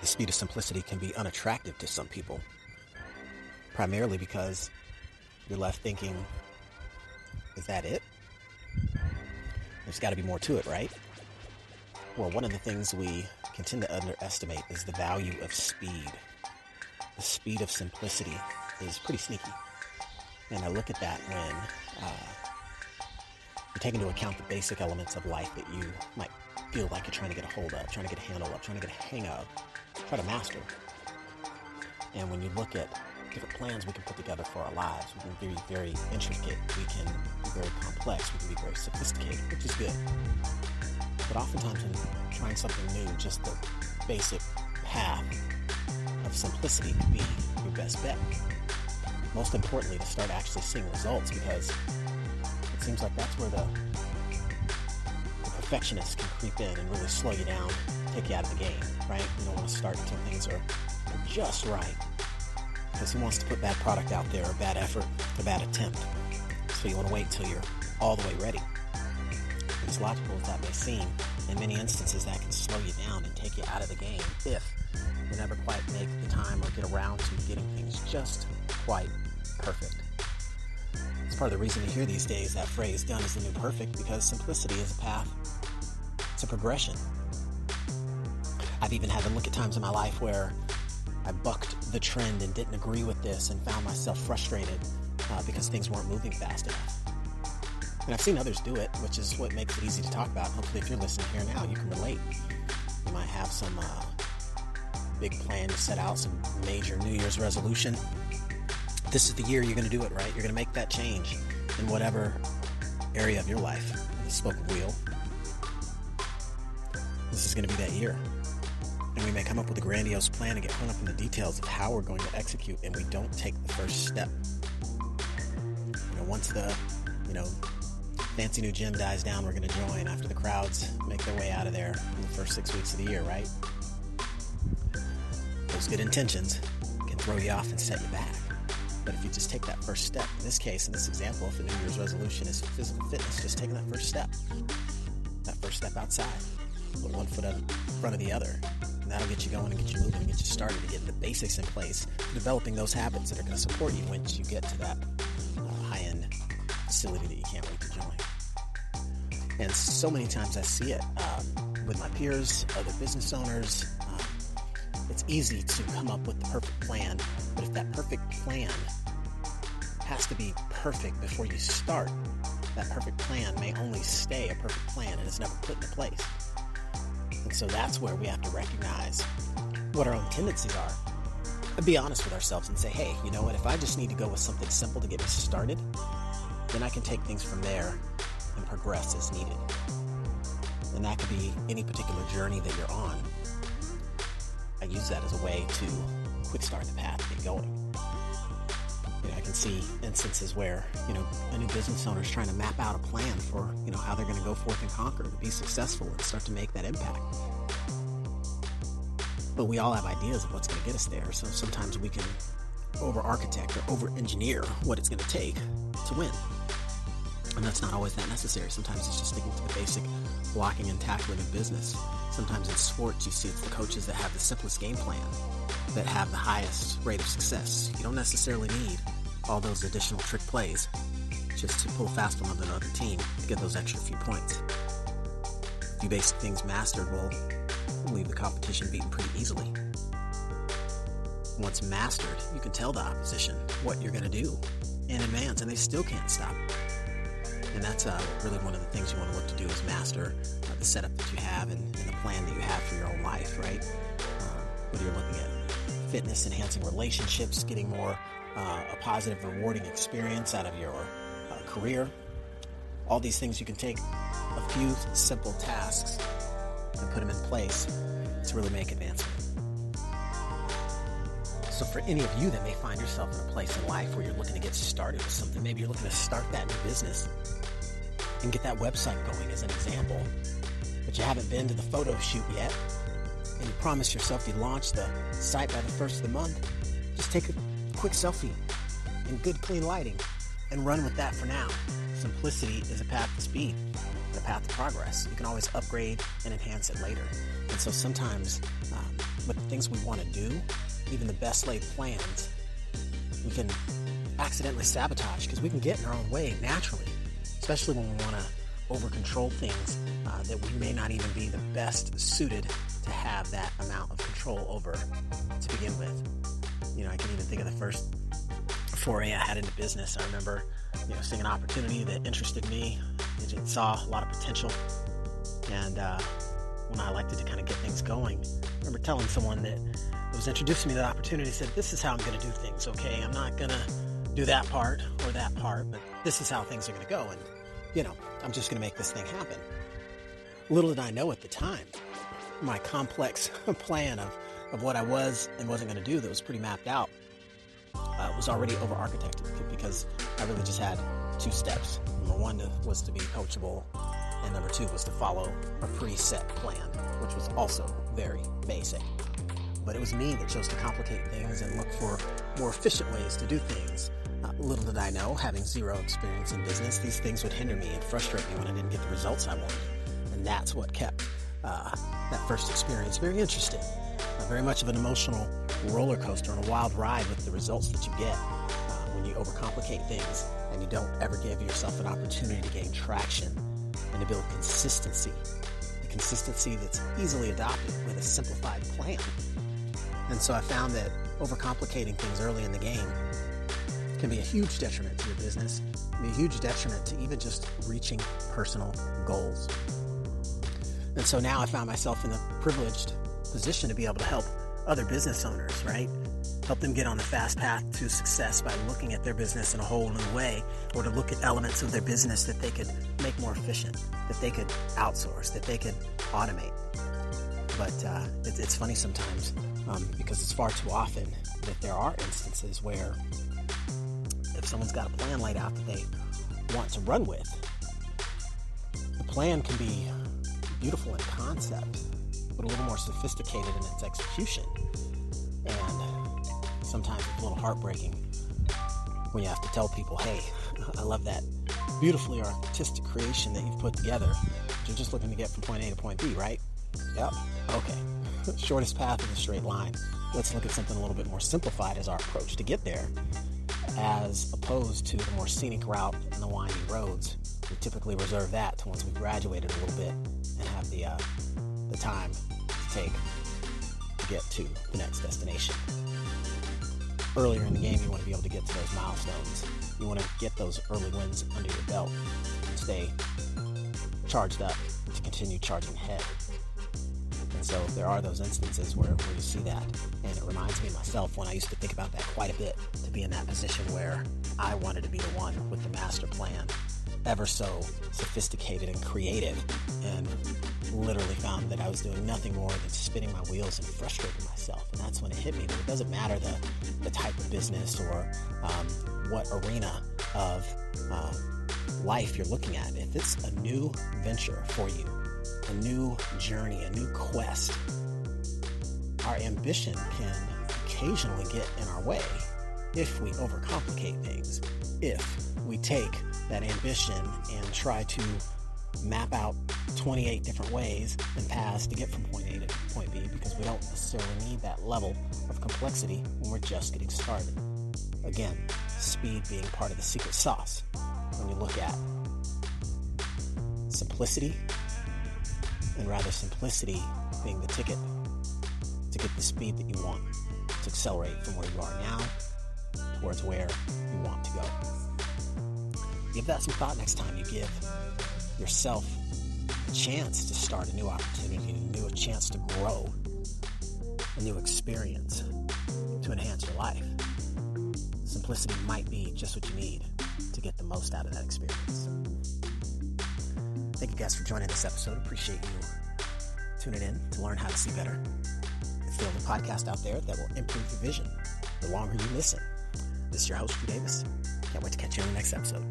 the speed of simplicity can be unattractive to some people, primarily because you're left thinking, is that it? There's got to be more to it, right? Well, one of the things we can tend to underestimate is the value of speed. The speed of simplicity is pretty sneaky. And I look at that when uh, you take into account the basic elements of life that you might feel like you're trying to get a hold of, trying to get a handle of, trying to get a hang of, try to master. And when you look at different plans we can put together for our lives, we can be very intricate, we can be very complex, we can be very sophisticated, which is good. But oftentimes when trying something new, just the basic path of simplicity could be your best bet. Most importantly, to start actually seeing results because it seems like that's where the, the perfectionist can creep in and really slow you down, take you out of the game, right? You don't want to start until things are, just right because he wants to put bad product out there, or bad effort, a bad attempt. So you want to wait till you're all the way ready. As logical as that may seem, in many instances that can slow you down and take you out of the game if you never quite make the time or get around to getting things just quite perfect. Part of the reason you hear these days that phrase, done is the new perfect, because simplicity is a path, a progression. I've even had to look at times in my life where I bucked the trend and didn't agree with this and found myself frustrated uh, because things weren't moving fast enough. And I've seen others do it, which is what makes it easy to talk about. Hopefully, if you're listening here now, you can relate. You might have some uh, big plan to set out, some major New Year's resolution. This is the year you're going to do it, right? You're going to make that change in whatever area of your life. The spoke wheel. This is going to be that year and we may come up with a grandiose plan and get hung up in the details of how we're going to execute, and we don't take the first step. You know, once the, you know, fancy new gym dies down, we're going to join after the crowds make their way out of there in the first six weeks of the year, right? Those good intentions can throw you off and set you back. But if you just take that first step, in this case, in this example, if the New Year's resolution is physical fitness, just taking that first step, that first step outside, put one foot in front of the other, that'll get you going and get you moving and get you started to get the basics in place, developing those habits that are going to support you once you get to that uh, high end facility that you can't wait to join. And so many times I see it um, with my peers, other business owners. Um, it's easy to come up with the perfect plan, but if that perfect plan has to be perfect before you start, that perfect plan may only stay a perfect plan and it's never put into place. And so that's where we have to recognize what our own tendencies are and be honest with ourselves and say, hey, you know what? If I just need to go with something simple to get me started, then I can take things from there and progress as needed. And that could be any particular journey that you're on. I use that as a way to quick start the path, get going. See instances where, you know, a new business owner is trying to map out a plan for, you know, how they're going to go forth and conquer, to be successful and start to make that impact. But we all have ideas of what's going to get us there. So sometimes we can over architect or over engineer what it's going to take to win. And that's not always that necessary. Sometimes it's just sticking to the basic blocking and tackling of business. Sometimes in sports, you see it's the coaches that have the simplest game plan that have the highest rate of success. You don't necessarily need all those additional trick plays just to pull fast on another team to get those extra few points. If you basic things mastered will leave the competition beaten pretty easily. Once mastered, you can tell the opposition what you're going to do in advance, and they still can't stop. And that's uh, really one of the things you want to look to do is master uh, the setup that you have and, and, the plan that you have for your own life, right? Uh, whether you're looking at fitness, enhancing relationships, getting more uh, a positive, rewarding experience out of your uh, career. All these things you can take a few simple tasks and put them in place to really make advancement. So, for any of you that may find yourself in a place in life where you're looking to get started with something, maybe you're looking to start that new business and get that website going as an example, but you haven't been to the photo shoot yet, and you promise yourself you'd launch the site by the first of the month, just take a quick selfie in good, clean lighting and run with that for now. Simplicity is a path to speed a path to progress. You can always upgrade and enhance it later. And so sometimes um, with the things we want to do, even the best laid plans, we can accidentally sabotage because we can get in our own way naturally, especially when we want to over control things uh, that we may not even be the best suited to have that amount of control over to begin with. You know, I can even think of the first foray I had into business. I remember, you know, seeing an opportunity that interested me. I saw a lot of potential, and uh, when I elected to kind of get things going, I remember telling someone that was introducing me to the opportunity. Said, "This is how I'm going to do things. Okay, I'm not going to do that part or that part, but this is how things are going to go." And you know, I'm just going to make this thing happen. Little did I know at the time, my complex plan of, of what I was and wasn't going to do that was pretty mapped out uh, was already over architected because I really just had two steps. Number one was to be coachable, and number two was to follow a preset plan, which was also very basic. But it was me that chose to complicate things and look for more efficient ways to do things uh, little did I know, having zero experience in business, these things would hinder me and frustrate me when I didn't get the results I wanted. And that's what kept uh, that first experience very interesting. Very much of an emotional roller coaster and a wild ride with the results that you get uh, when you overcomplicate things and you don't ever give yourself an opportunity to gain traction and to build consistency. The consistency that's easily adopted with a simplified plan. And so I found that overcomplicating things early in the game can be a huge detriment to your business, can be a huge detriment to even just reaching personal goals. And so now I found myself in the privileged position to be able to help other business owners, right? Help them get on the fast path to success by looking at their business in a whole new way, or to look at elements of their business that they could make more efficient, that they could outsource, that they could automate. But uh, it, it's funny sometimes um, because it's far too often that there are instances where if someone's got a plan laid out that they want to run with, the plan can be beautiful in concept, but a little more sophisticated in its execution. And sometimes it's a little heartbreaking when you have to tell people, hey, I love that beautifully artistic creation that you've put together. You're just looking to get from point A to point B, right? Yep. Okay. Shortest path is a straight line. Let's look at something a little bit more simplified as our approach to get there as opposed to the more scenic route and the winding roads. We typically reserve that to once we've graduated a little bit and have the, uh, the time to take to get to the next destination. Earlier in the game, you want to be able to get to those milestones. You want to get those early wins under your belt and stay charged up to continue charging ahead. And so there are those instances where, where you see that. And it reminds me of myself when I used to think about that quite a bit to be in that position where I wanted to be the one with the master plan, ever so sophisticated and creative, and literally found that I was doing nothing more than spinning my wheels and frustrating myself. And that's when it hit me that it doesn't matter the, the type of business or um, what arena of uh, life you're looking at. If it's a new venture for you, a new journey, a new quest, our ambition can occasionally get in our way if we overcomplicate things, if we take that ambition and try to map out 28 different ways and paths to get from point A to point B because we don't necessarily need that level of complexity when we're just getting started. Again, speed being part of the secret sauce when you look at simplicity and rather simplicity being the ticket to get the speed that you want to accelerate from where you are now towards where you want to go. Give that some thought next time you give yourself a chance to start a new opportunity, a new chance to grow, a new experience to enhance your life. Simplicity might be just what you need to get the most out of that experience. Thank you guys for joining this episode. Appreciate you tuning in to learn how to see better. It's the only podcast out there that will improve your vision the longer you listen. This is your host, Drew Davis. Can't wait to catch you in the next episode.